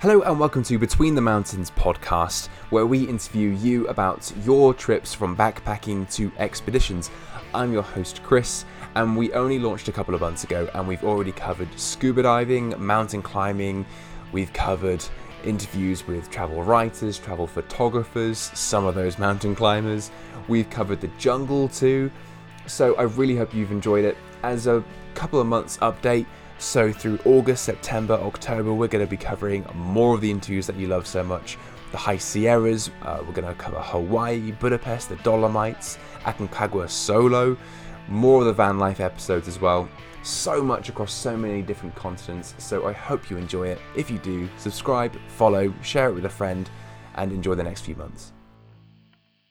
Hello and welcome to Between the Mountains podcast, where we interview you about your trips from backpacking to expeditions. I'm your host, Chris, and we only launched a couple of months ago, and we've already covered scuba diving, mountain climbing, we've covered interviews with travel writers, travel photographers, some of those mountain climbers, we've covered the jungle too. So I really hope you've enjoyed it. As a couple of months update, so, through August, September, October, we're going to be covering more of the interviews that you love so much. The High Sierras, uh, we're going to cover Hawaii, Budapest, the Dolomites, Aconcagua solo, more of the van life episodes as well. So much across so many different continents, so I hope you enjoy it. If you do, subscribe, follow, share it with a friend, and enjoy the next few months.